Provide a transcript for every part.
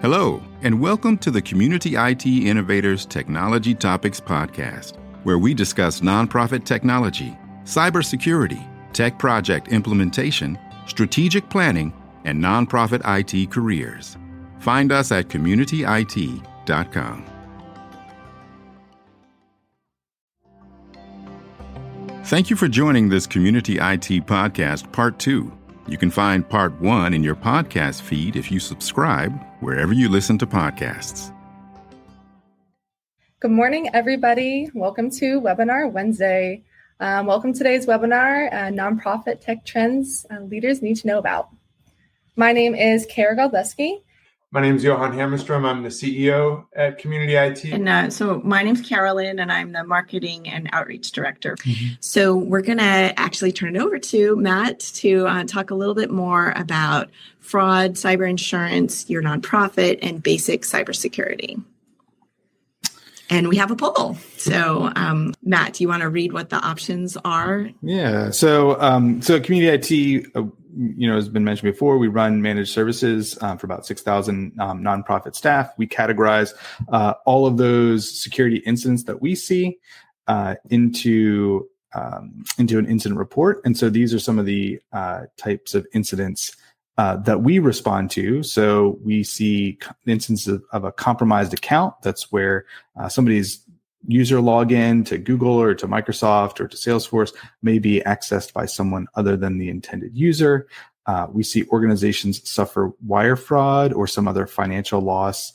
Hello, and welcome to the Community IT Innovators Technology Topics Podcast, where we discuss nonprofit technology, cybersecurity, tech project implementation, strategic planning, and nonprofit IT careers. Find us at communityit.com. Thank you for joining this Community IT Podcast Part 2. You can find part one in your podcast feed if you subscribe wherever you listen to podcasts. Good morning, everybody. Welcome to Webinar Wednesday. Um, welcome to today's webinar, uh, Nonprofit Tech Trends uh, Leaders Need to Know About. My name is Kara Godleski, my name is Johan Hammerstrom. I'm the CEO at Community IT. And uh, so my name is Carolyn, and I'm the Marketing and Outreach Director. Mm-hmm. So we're going to actually turn it over to Matt to uh, talk a little bit more about fraud, cyber insurance, your nonprofit, and basic cybersecurity. And we have a poll. So, um, Matt, do you want to read what the options are? Yeah. So, um, so Community IT, uh, you know, has been mentioned before. We run managed services um, for about six thousand um, nonprofit staff. We categorize uh, all of those security incidents that we see uh, into um, into an incident report, and so these are some of the uh, types of incidents uh, that we respond to. So we see instances of, of a compromised account. That's where uh, somebody's user login to Google or to Microsoft or to Salesforce may be accessed by someone other than the intended user. Uh, we see organizations suffer wire fraud or some other financial loss,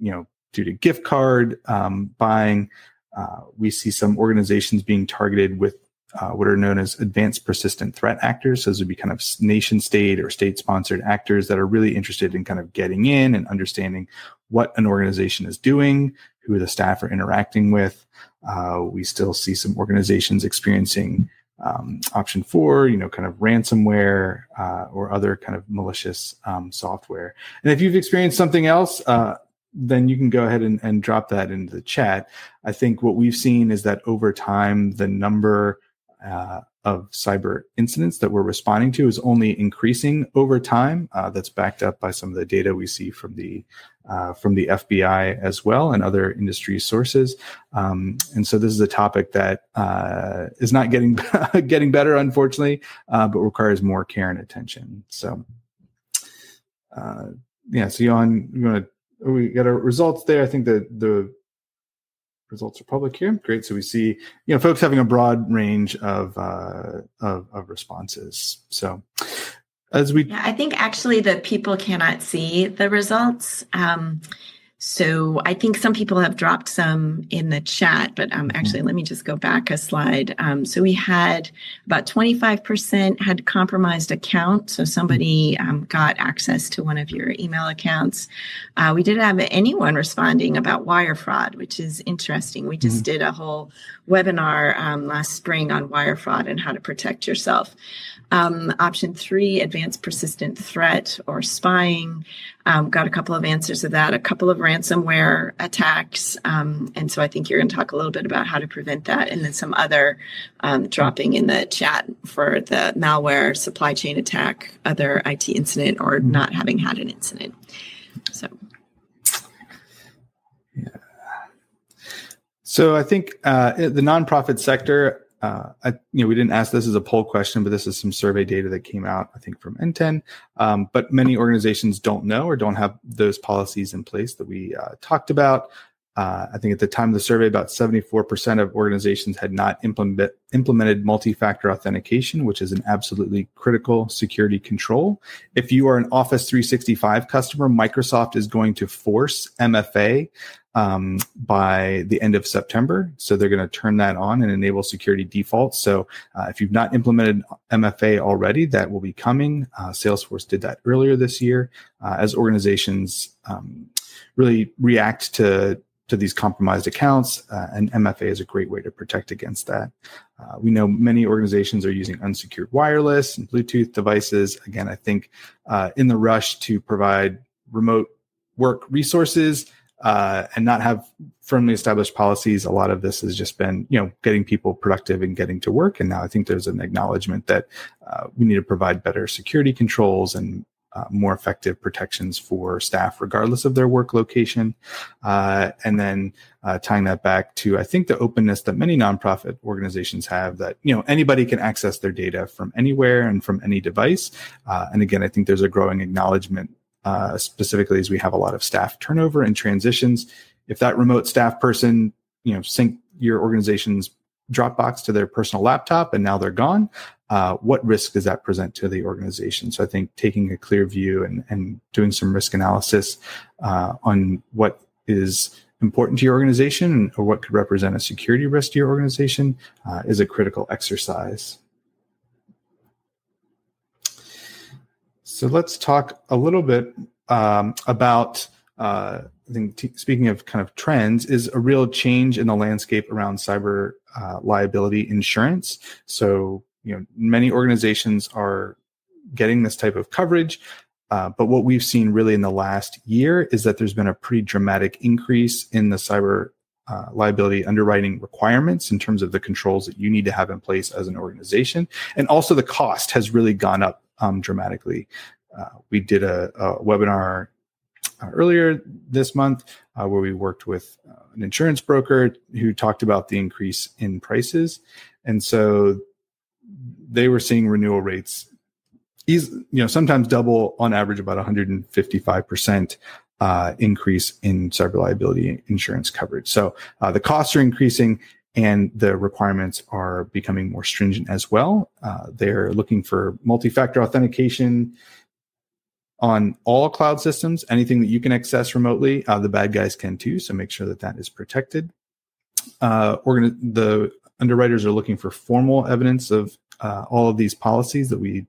you know, due to gift card um, buying. Uh, we see some organizations being targeted with uh, what are known as advanced persistent threat actors. So those would be kind of nation state or state sponsored actors that are really interested in kind of getting in and understanding what an organization is doing, who the staff are interacting with. Uh, we still see some organizations experiencing um, option four, you know, kind of ransomware uh, or other kind of malicious um, software. And if you've experienced something else, uh, then you can go ahead and, and drop that into the chat. I think what we've seen is that over time, the number uh, of cyber incidents that we're responding to is only increasing over time. Uh, that's backed up by some of the data we see from the uh, from the FBI as well and other industry sources. Um, and so this is a topic that uh, is not getting getting better, unfortunately, uh, but requires more care and attention. So, uh, yeah. So, Johan, you want to? We got our results there. I think that the results are public here. Great. So we see, you know, folks having a broad range of uh, of, of responses. So as we, yeah, I think actually the people cannot see the results. Um, so I think some people have dropped some in the chat, but um, mm-hmm. actually, let me just go back a slide. Um, so we had about 25% had compromised account. So somebody um, got access to one of your email accounts. Uh, we didn't have anyone responding about wire fraud, which is interesting. We just mm-hmm. did a whole webinar um, last spring on wire fraud and how to protect yourself. Um, option three, advanced persistent threat or spying. Um, got a couple of answers to that, a couple of ransomware attacks. Um, and so I think you're going to talk a little bit about how to prevent that. And then some other um, dropping in the chat for the malware, supply chain attack, other IT incident, or not having had an incident. So. So I think uh, the nonprofit sector, uh, I, you know, we didn't ask this as a poll question, but this is some survey data that came out, I think, from NTEN. Um, but many organizations don't know or don't have those policies in place that we uh, talked about. Uh, I think at the time of the survey, about 74% of organizations had not implement, implemented multi factor authentication, which is an absolutely critical security control. If you are an Office 365 customer, Microsoft is going to force MFA um, by the end of September. So they're going to turn that on and enable security defaults. So uh, if you've not implemented MFA already, that will be coming. Uh, Salesforce did that earlier this year uh, as organizations um, really react to to these compromised accounts, uh, and MFA is a great way to protect against that. Uh, we know many organizations are using unsecured wireless and Bluetooth devices. Again, I think uh, in the rush to provide remote work resources, uh, and not have firmly established policies. A lot of this has just been, you know, getting people productive and getting to work. And now I think there's an acknowledgement that uh, we need to provide better security controls and uh, more effective protections for staff, regardless of their work location. Uh, and then uh, tying that back to, I think, the openness that many nonprofit organizations have that, you know, anybody can access their data from anywhere and from any device. Uh, and again, I think there's a growing acknowledgement, uh, specifically as we have a lot of staff turnover and transitions. If that remote staff person, you know, sync your organization's Dropbox to their personal laptop and now they're gone, uh, what risk does that present to the organization? So I think taking a clear view and, and doing some risk analysis uh, on what is important to your organization or what could represent a security risk to your organization uh, is a critical exercise. So let's talk a little bit um, about uh, I think t- speaking of kind of trends, is a real change in the landscape around cyber uh, liability insurance. So, you know, many organizations are getting this type of coverage. Uh, but what we've seen really in the last year is that there's been a pretty dramatic increase in the cyber uh, liability underwriting requirements in terms of the controls that you need to have in place as an organization. And also the cost has really gone up um, dramatically. Uh, we did a, a webinar uh, earlier this month, uh, where we worked with uh, an insurance broker who talked about the increase in prices, and so they were seeing renewal rates, you know, sometimes double on average, about 155 percent uh, increase in cyber liability insurance coverage. So uh, the costs are increasing and the requirements are becoming more stringent as well. Uh, they're looking for multi factor authentication on all cloud systems. Anything that you can access remotely, uh, the bad guys can too. So make sure that that is protected. Uh, organ- the underwriters are looking for formal evidence of uh, all of these policies that we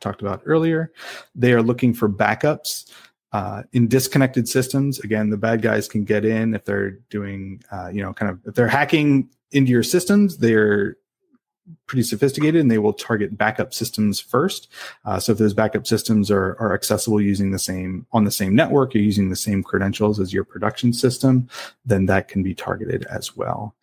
talked about earlier. They are looking for backups. Uh, in disconnected systems, again, the bad guys can get in if they're doing, uh, you know, kind of if they're hacking into your systems, they're pretty sophisticated and they will target backup systems first. Uh, so if those backup systems are, are accessible using the same on the same network, you're using the same credentials as your production system, then that can be targeted as well.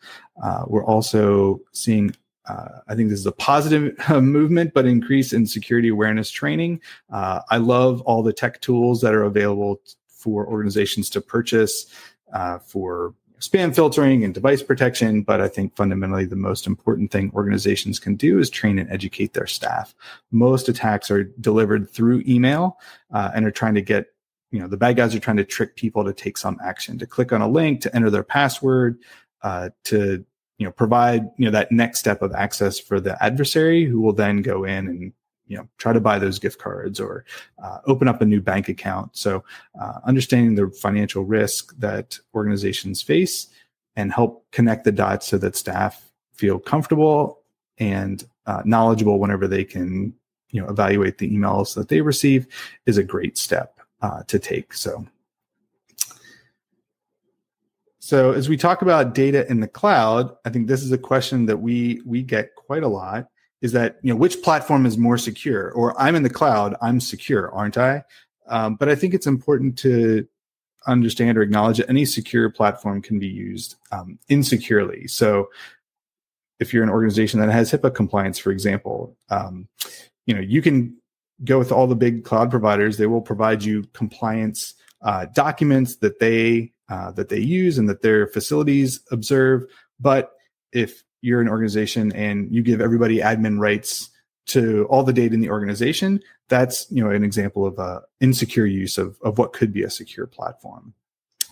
Uh, we're also seeing uh, I think this is a positive movement, but increase in security awareness training. Uh, I love all the tech tools that are available for organizations to purchase uh, for spam filtering and device protection. But I think fundamentally the most important thing organizations can do is train and educate their staff. Most attacks are delivered through email uh, and are trying to get, you know, the bad guys are trying to trick people to take some action, to click on a link, to enter their password, uh, to you know provide you know that next step of access for the adversary who will then go in and you know try to buy those gift cards or uh, open up a new bank account. So uh, understanding the financial risk that organizations face and help connect the dots so that staff feel comfortable and uh, knowledgeable whenever they can you know evaluate the emails that they receive is a great step uh, to take. So so as we talk about data in the cloud i think this is a question that we we get quite a lot is that you know which platform is more secure? Or i'm in the cloud i'm secure aren't i? Um, but i think it's important to understand or acknowledge that any secure platform can be used um, insecurely. So if you're an organization that has hipaa compliance for example um, you know you can go with all the big cloud providers. They will provide you compliance uh, documents that they uh, that they use and that their facilities observe but if you're an organization and you give everybody admin rights to all the data in the organization, that's you know an example of a insecure use of, of what could be a secure platform.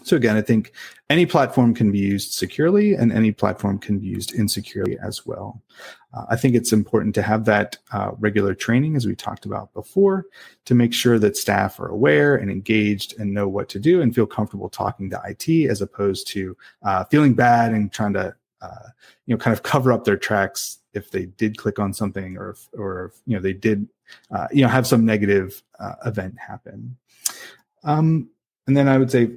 So again, I think any platform can be used securely and any platform can be used insecurely as well. Uh, I think it's important to have that uh, regular training, as we talked about before, to make sure that staff are aware and engaged and know what to do and feel comfortable talking to IT as opposed to uh, feeling bad and trying to uh, you know kind of cover up their tracks if they did click on something or if, or if, you know they did uh, you know have some negative uh, event happen um, and then i would say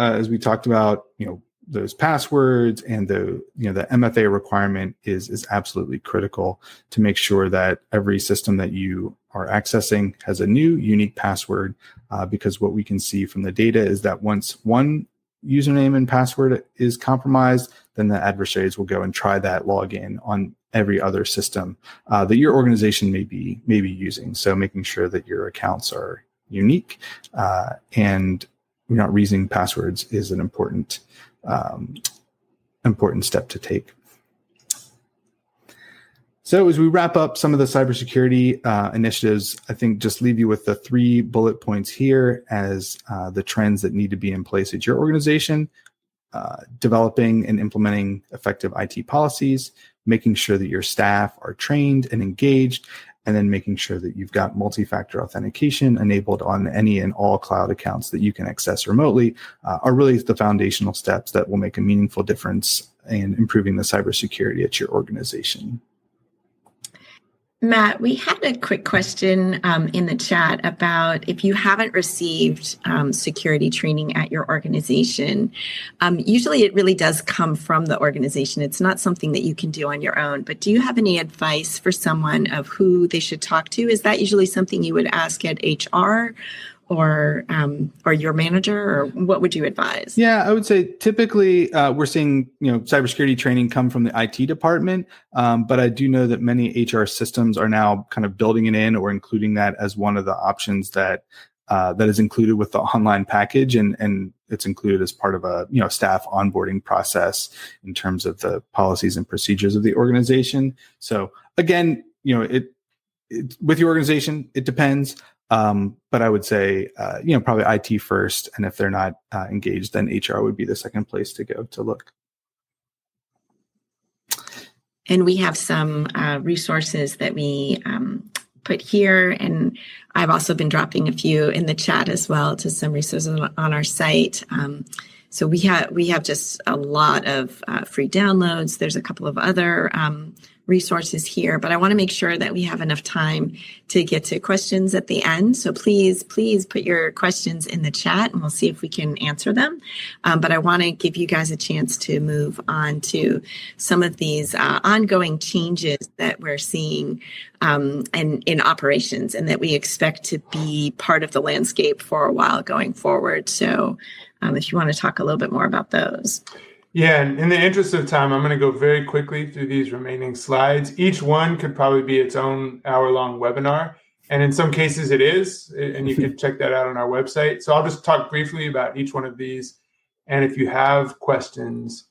uh, as we talked about you know those passwords and the you know the mfa requirement is is absolutely critical to make sure that every system that you are accessing has a new unique password uh, because what we can see from the data is that once one username and password is compromised, then the adversaries will go and try that login on every other system uh, that your organization may be may be using. So making sure that your accounts are unique, uh, and you know, reusing passwords is an important um, important step to take. So, as we wrap up some of the cybersecurity uh, initiatives, I think just leave you with the three bullet points here as uh, the trends that need to be in place at your organization uh, developing and implementing effective IT policies, making sure that your staff are trained and engaged, and then making sure that you've got multi-factor authentication enabled on any and all cloud accounts that you can access remotely uh, are really the foundational steps that will make a meaningful difference in improving the cybersecurity at your organization. Matt, we had a quick question um, in the chat about if you haven't received um, security training at your organization. Um, usually, it really does come from the organization. It's not something that you can do on your own. But do you have any advice for someone of who they should talk to? Is that usually something you would ask at HR, or um, or your manager, or what would you advise? Yeah, I would say typically uh, we're seeing you know cybersecurity training come from the IT department, um, but I do know that many HR systems are now kind of building it in or including that as one of the options that uh, that is included with the online package, and and it's included as part of a you know staff onboarding process in terms of the policies and procedures of the organization. So again, you know it, it with your organization, it depends. Um, but I would say, uh, you know, probably IT first, and if they're not uh, engaged, then HR would be the second place to go to look. And we have some uh, resources that we um, put here, and I've also been dropping a few in the chat as well to some resources on our site. Um, so we have we have just a lot of uh, free downloads. There's a couple of other um, resources here, but I want to make sure that we have enough time to get to questions at the end. So please, please put your questions in the chat and we'll see if we can answer them. Um, but I want to give you guys a chance to move on to some of these uh, ongoing changes that we're seeing um, and in operations and that we expect to be part of the landscape for a while going forward. So um, if you want to talk a little bit more about those. Yeah, and in the interest of time, I'm going to go very quickly through these remaining slides. Each one could probably be its own hour long webinar. And in some cases, it is. And you can check that out on our website. So I'll just talk briefly about each one of these. And if you have questions,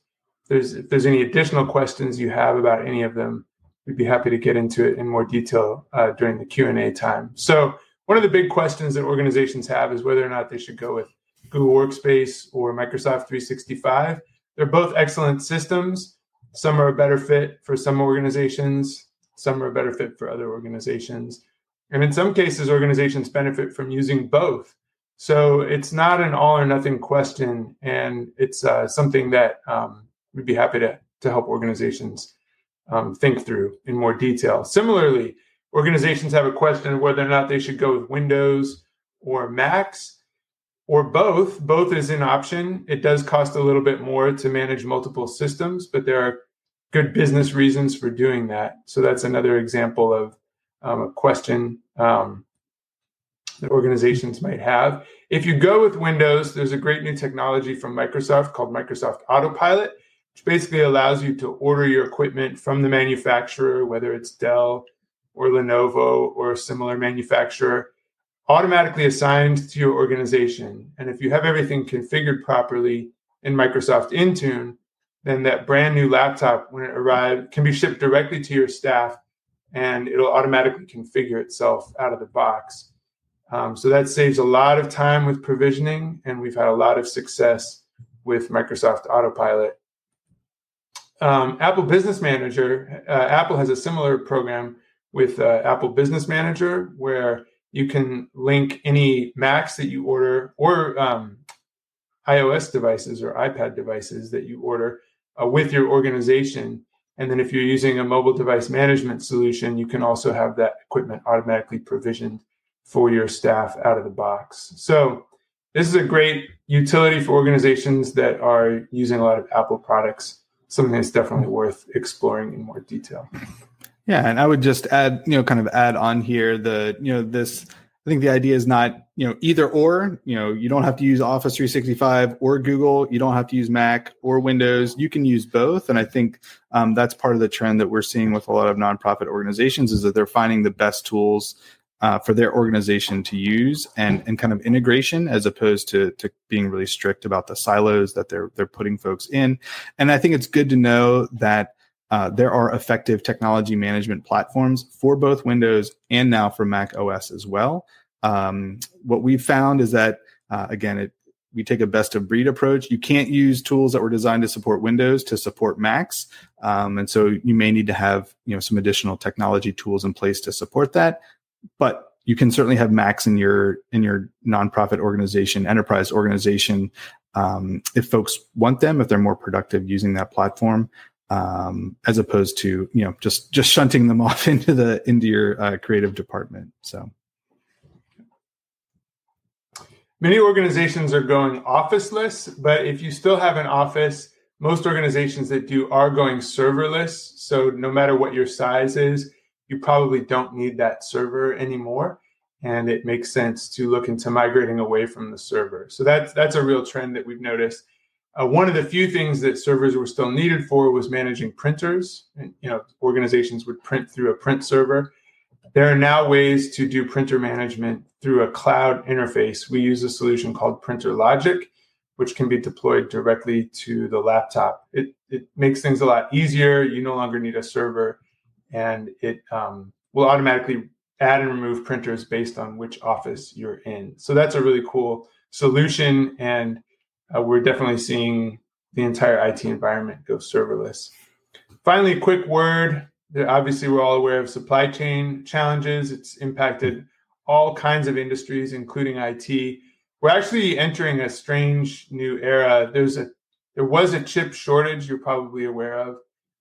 there's, if there's any additional questions you have about any of them, we'd be happy to get into it in more detail uh, during the Q&A time. So one of the big questions that organizations have is whether or not they should go with Google Workspace or Microsoft 365. They're both excellent systems. Some are a better fit for some organizations, some are a better fit for other organizations. And in some cases, organizations benefit from using both. So it's not an all or nothing question. And it's uh, something that um, we'd be happy to, to help organizations um, think through in more detail. Similarly, organizations have a question of whether or not they should go with Windows or Macs or both. Both is an option. It does cost a little bit more to manage multiple systems, but there are good business reasons for doing that. So that's another example of um, a question um, that organizations might have. If you go with Windows, there's a great new technology from Microsoft called Microsoft Autopilot, which basically allows you to order your equipment from the manufacturer, whether it's Dell or Lenovo or a similar manufacturer automatically assigned to your organization. And if you have everything configured properly in Microsoft Intune, then that brand new laptop, when it arrives, can be shipped directly to your staff and it'll automatically configure itself out of the box. Um, so that saves a lot of time with provisioning, and we've had a lot of success with Microsoft Autopilot. Um, Apple Business Manager, uh, Apple has a similar program with uh, Apple Business Manager where you can link any Macs that you order or um, iOS devices or iPad devices that you order uh, with your organization. And then if you're using a mobile device management solution, you can also have that equipment automatically provisioned for your staff out of the box. So this is a great utility for organizations that are using a lot of Apple products, something that's definitely worth exploring in more detail. Yeah, and I would just add, you know, kind of add on here the, you know, this I think the idea is not, you know, either or, you know, you don't have to use Office 365 or Google, you don't have to use Mac or Windows, you can use both and I think um, that's part of the trend that we're seeing with a lot of nonprofit organizations is that they're finding the best tools uh, for their organization to use and and kind of integration as opposed to to being really strict about the silos that they're they're putting folks in. And I think it's good to know that uh, there are effective technology management platforms for both Windows and now for Mac OS as well. Um, what we've found is that uh, again, it we take a best of breed approach. You can't use tools that were designed to support Windows to support Macs, um, and so you may need to have you know some additional technology tools in place to support that. But you can certainly have Macs in your in your nonprofit organization, enterprise organization, um, if folks want them, if they're more productive using that platform, um, as opposed to you know just just shunting them off into the into your uh, creative department. So. Many organizations are going officeless, but if you still have an office, most organizations that do are going serverless. So no matter what your size is, you probably don't need that server anymore. And it makes sense to look into migrating away from the server. So that's that's a real trend that we've noticed. Uh, one of the few things that servers were still needed for was managing printers. And, you know, organizations would print through a print server. There are now ways to do printer management through a cloud interface. We use a solution called Printer Logic, which can be deployed directly to the laptop. It, it makes things a lot easier. You no longer need a server, and it um, will automatically add and remove printers based on which office you're in. So that's a really cool solution, and uh, we're definitely seeing the entire IT environment go serverless. Finally, a quick word obviously we're all aware of supply chain challenges. It's impacted all kinds of industries, including IT. We're actually entering a strange new era. There's a there was a chip shortage you're probably aware of.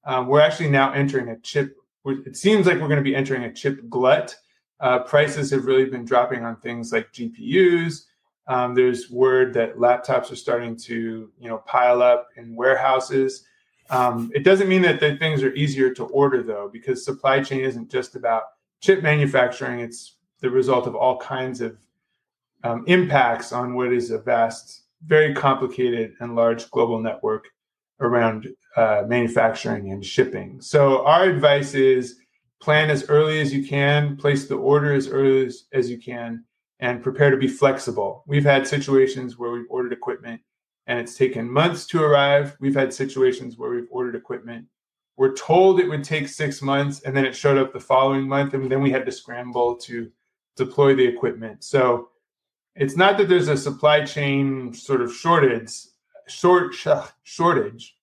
Um, we're actually now entering a chip. It seems like we're going to be entering a chip glut. Uh, prices have really been dropping on things like GPUs. Um, there's word that laptops are starting to you know pile up in warehouses. Um, it doesn't mean that the things are easier to order though, because supply chain isn't just about chip manufacturing. It's the result of all kinds of um, impacts on what is a vast, very complicated and large global network around uh, manufacturing and shipping. So our advice is plan as early as you can, place the order as early as, as you can, and prepare to be flexible. We've had situations where we've ordered equipment and it's taken months to arrive. We've had situations where we've ordered equipment. We're told it would take six months, and then it showed up the following month, and then we had to scramble to deploy the equipment. So it's not that there's a supply chain sort of shortage, short shortage.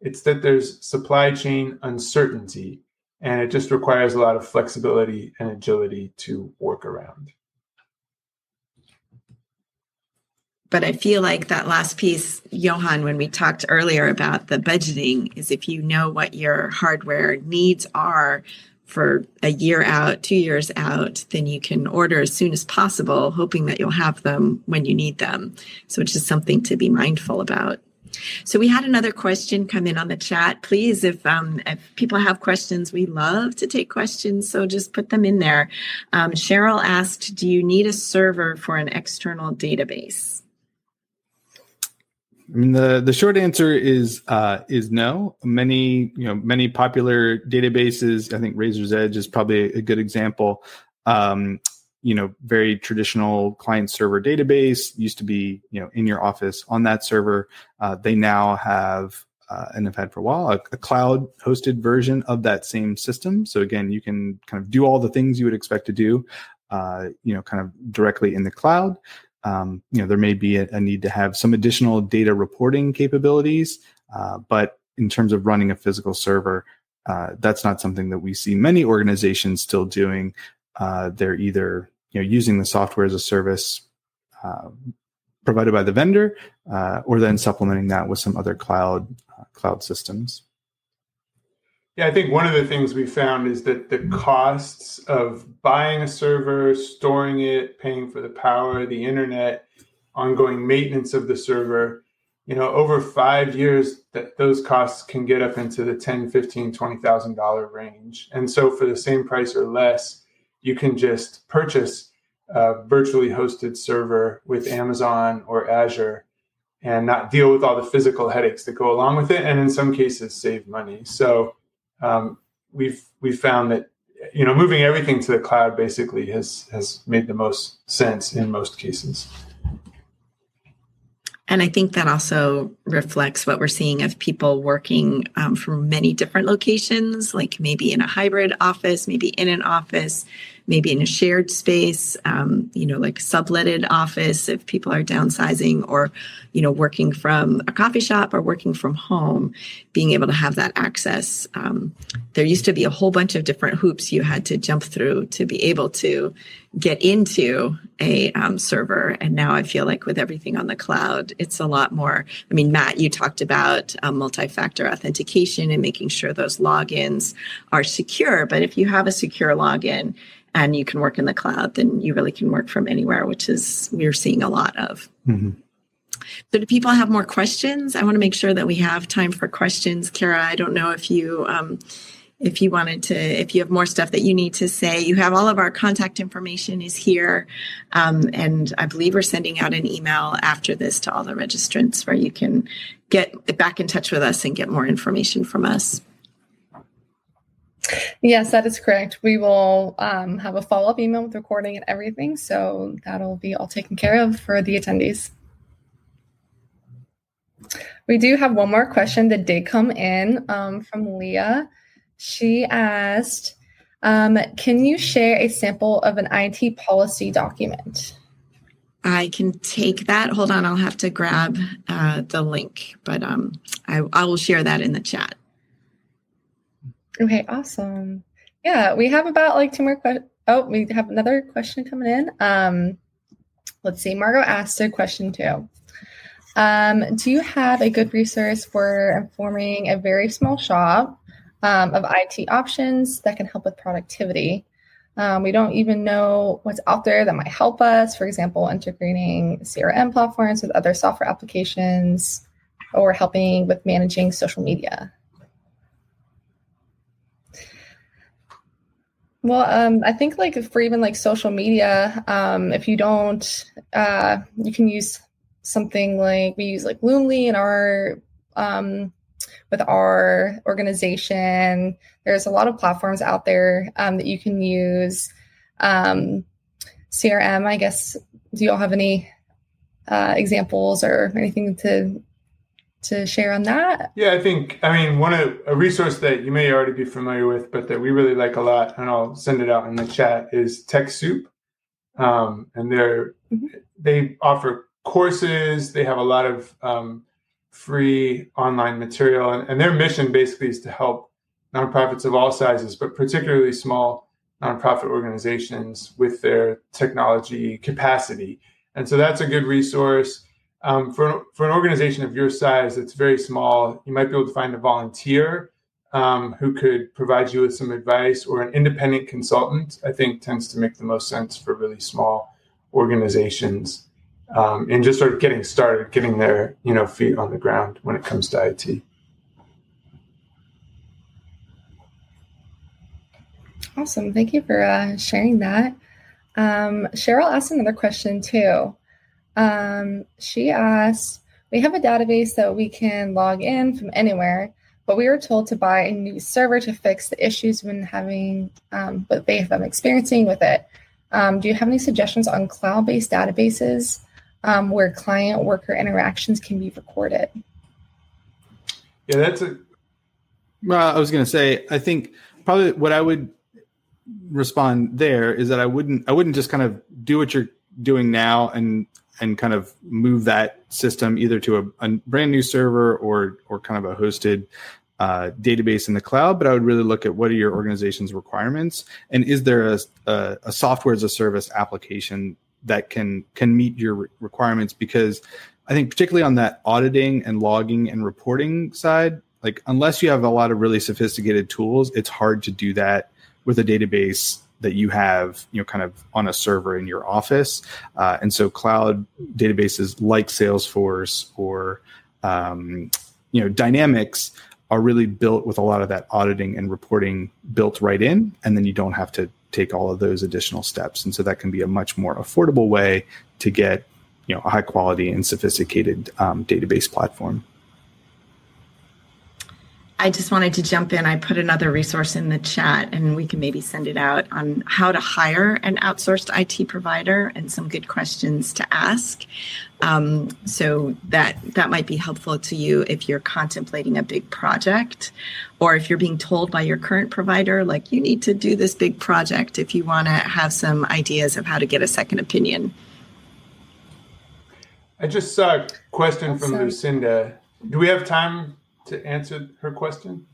It's that there's supply chain uncertainty, and it just requires a lot of flexibility and agility to work around. But I feel like that last piece, Johan, when we talked earlier about the budgeting, is if you know what your hardware needs are for a year out, two years out, then you can order as soon as possible, hoping that you'll have them when you need them. So it's just something to be mindful about. So we had another question come in on the chat. Please, if um, if people have questions, we love to take questions. So just put them in there. Um, Cheryl asked, "Do you need a server for an external database?" I mean, the the short answer is uh, is no. Many you know many popular databases. I think Raiser's Edge is probably a good example. Um, you know, very traditional client server database used to be you know in your office on that server. Uh, they now have uh, and have had for a while a, a cloud hosted version of that same system. So again, you can kind of do all the things you would expect to do. Uh, you know, kind of directly in the cloud um, you know there may be a, a, need to have some additional data reporting capabilities uh, but in terms of running a physical server uh, that's not something that we see many organizations still doing. Uh, they're either you know using the software as a service uh, provided by the vendor uh, or then supplementing that with some other cloud uh, cloud systems yeah, I think one of the things we found is that the costs of buying a server, storing it, paying for the power, the internet, ongoing maintenance of the server, you know, over five years, that those costs can get up into the ten, fifteen, twenty thousand dollar range. And so, for the same price or less, you can just purchase a virtually hosted server with Amazon or Azure and not deal with all the physical headaches that go along with it, and in some cases, save money. So um, we've we found that you know, moving everything to the cloud basically has has made the most sense in most cases. And I think that also reflects what we're seeing of people working um, from many different locations, like maybe in a hybrid office, maybe in an office, maybe in a shared space, um, you know, like subletted office if people are downsizing or, you know, working from a coffee shop or working from home, being able to have that access. Um, there used to be a whole bunch of different hoops you had to jump through to be able to get into a um, server. And now I feel like with everything on the cloud, it's a lot more. I mean, Matt, you talked about um, multi factor authentication and making sure those logins are secure. But if you have a secure login, and you can work in the cloud, then you really can work from anywhere, which is we're seeing a lot of. Mm-hmm. So, do people have more questions? I want to make sure that we have time for questions. Kara, I don't know if you um, if you wanted to if you have more stuff that you need to say you have all of our contact information is here um, and i believe we're sending out an email after this to all the registrants where you can get back in touch with us and get more information from us Yes, that is correct. We will um, have a follow up email with recording and everything. So that'll be all taken care of for the attendees. We do have one more question that did come in um, from Leah. She asked, um, Can you share a sample of an IT policy document? I can take that. Hold on, I'll have to grab uh, the link, but um, I, I will share that in the chat. Okay, awesome. Yeah, we have about like two more questions. Oh, we have another question coming in. Um, let's see. Margot asked a question too. Um, do you have a good resource for informing a very small shop um, of IT options that can help with productivity? Um, we don't even know what's out there that might help us. For example, integrating CRM platforms with other software applications or helping with managing social media. Well, um, I think like for even like social media, um, if you don't, uh, you can use something like we use like Loomly in our um, with our organization. There's a lot of platforms out there um, that you can use. Um, CRM, I guess. Do you all have any uh, examples or anything to to share on that? Yeah, I think I mean one of a resource that you may already be familiar with, but that we really like a lot, and I'll send it out in the chat is TechSoup, um, and they're mm-hmm. they offer courses. They have a lot of um, free online material, and, and their mission basically is to help nonprofits of all sizes, but particularly small nonprofit organizations with their technology capacity. And so that's a good resource. Um, for, for an organization of your size that's very small, you might be able to find a volunteer um, who could provide you with some advice or an independent consultant, I think tends to make the most sense for really small organizations um, and just sort of getting started, getting their you know feet on the ground when it comes to IT. Awesome. Thank you for uh, sharing that. Um, Cheryl asked another question too. Um, she asked, We have a database that we can log in from anywhere, but we were told to buy a new server to fix the issues when having um, what they have been experiencing with it. Um, do you have any suggestions on cloud based databases um, where client worker interactions can be recorded? Yeah, that's a. Well, I was going to say, I think probably what I would respond there is that I wouldn't, I wouldn't just kind of do what you're doing now and and kind of move that system either to a, a brand new server or or kind of a hosted uh, database in the cloud, but I would really look at what are your organization's requirements, and is there a, a, a software as a service application that can can meet your re- requirements? Because I think particularly on that auditing and logging and reporting side, like unless you have a lot of really sophisticated tools, it's hard to do that with a database that you have, you know, kind of on a server in your office. Uh, and so cloud databases like Salesforce or, um, you know, Dynamics are really built with a lot of that auditing and reporting built right in. And then you don't have to take all of those additional steps. And so that can be a much more affordable way to get, you know, a high quality and sophisticated um, database platform. I just wanted to jump in. I put another resource in the chat and we can maybe send it out on how to hire an outsourced IT provider and some good questions to ask. Um, so that that might be helpful to you if you're contemplating a big project or if you're being told by your current provider like you need to do this big project if you want to have some ideas of how to get a second opinion. I just saw a question awesome. from Lucinda. Do we have time to answer her question?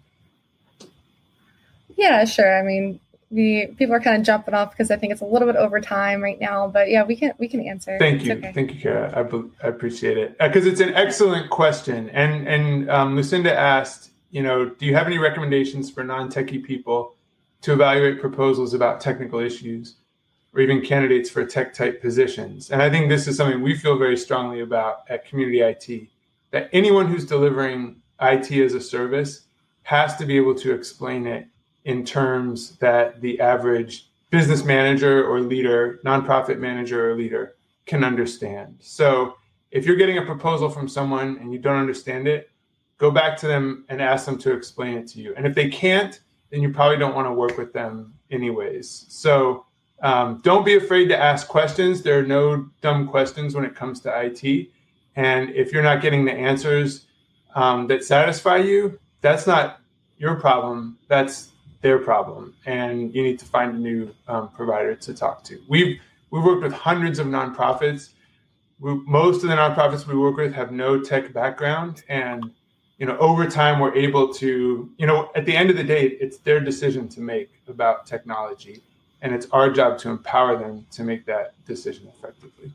Yeah, sure. I mean, we people are kind of jumping off because I think it's a little bit over time right now, but yeah, we can we can answer. Thank you, okay. thank you, Kara. I, I appreciate it because uh, it's an excellent question. And and um, Lucinda asked, you know, do you have any recommendations for non-techie people to evaluate proposals about technical issues, or even candidates for tech type positions? And I think this is something we feel very strongly about at Community IT. That anyone who's delivering IT as a service has to be able to explain it in terms that the average business manager or leader, nonprofit manager or leader can understand. So if you're getting a proposal from someone and you don't understand it, go back to them and ask them to explain it to you. And if they can't, then you probably don't want to work with them anyways. So um, don't be afraid to ask questions. There are no dumb questions when it comes to IT. And if you're not getting the answers um, that satisfy you, that's not your problem. That's their problem, and you need to find a new um, provider to talk to. We've we've worked with hundreds of nonprofits. We, most of the nonprofits we work with have no tech background, and you know over time we're able to you know at the end of the day it's their decision to make about technology, and it's our job to empower them to make that decision effectively.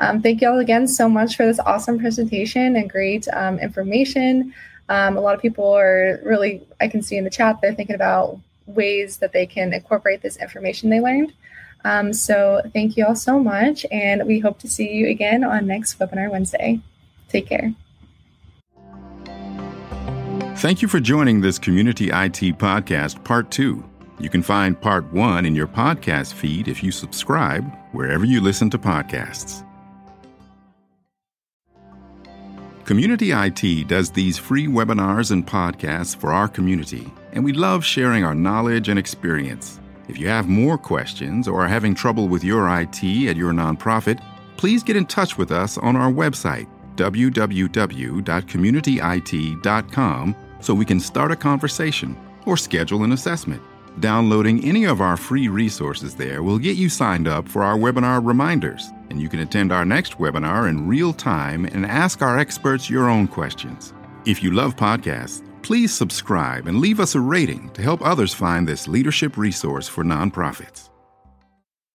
Um, thank you all again so much for this awesome presentation and great um, information. Um, a lot of people are really, I can see in the chat, they're thinking about ways that they can incorporate this information they learned. Um, so thank you all so much, and we hope to see you again on next webinar Wednesday. Take care. Thank you for joining this Community IT Podcast Part 2. You can find Part 1 in your podcast feed if you subscribe wherever you listen to podcasts. Community IT does these free webinars and podcasts for our community, and we love sharing our knowledge and experience. If you have more questions or are having trouble with your IT at your nonprofit, please get in touch with us on our website, www.communityit.com, so we can start a conversation or schedule an assessment. Downloading any of our free resources there will get you signed up for our webinar reminders, and you can attend our next webinar in real time and ask our experts your own questions. If you love podcasts, please subscribe and leave us a rating to help others find this leadership resource for nonprofits.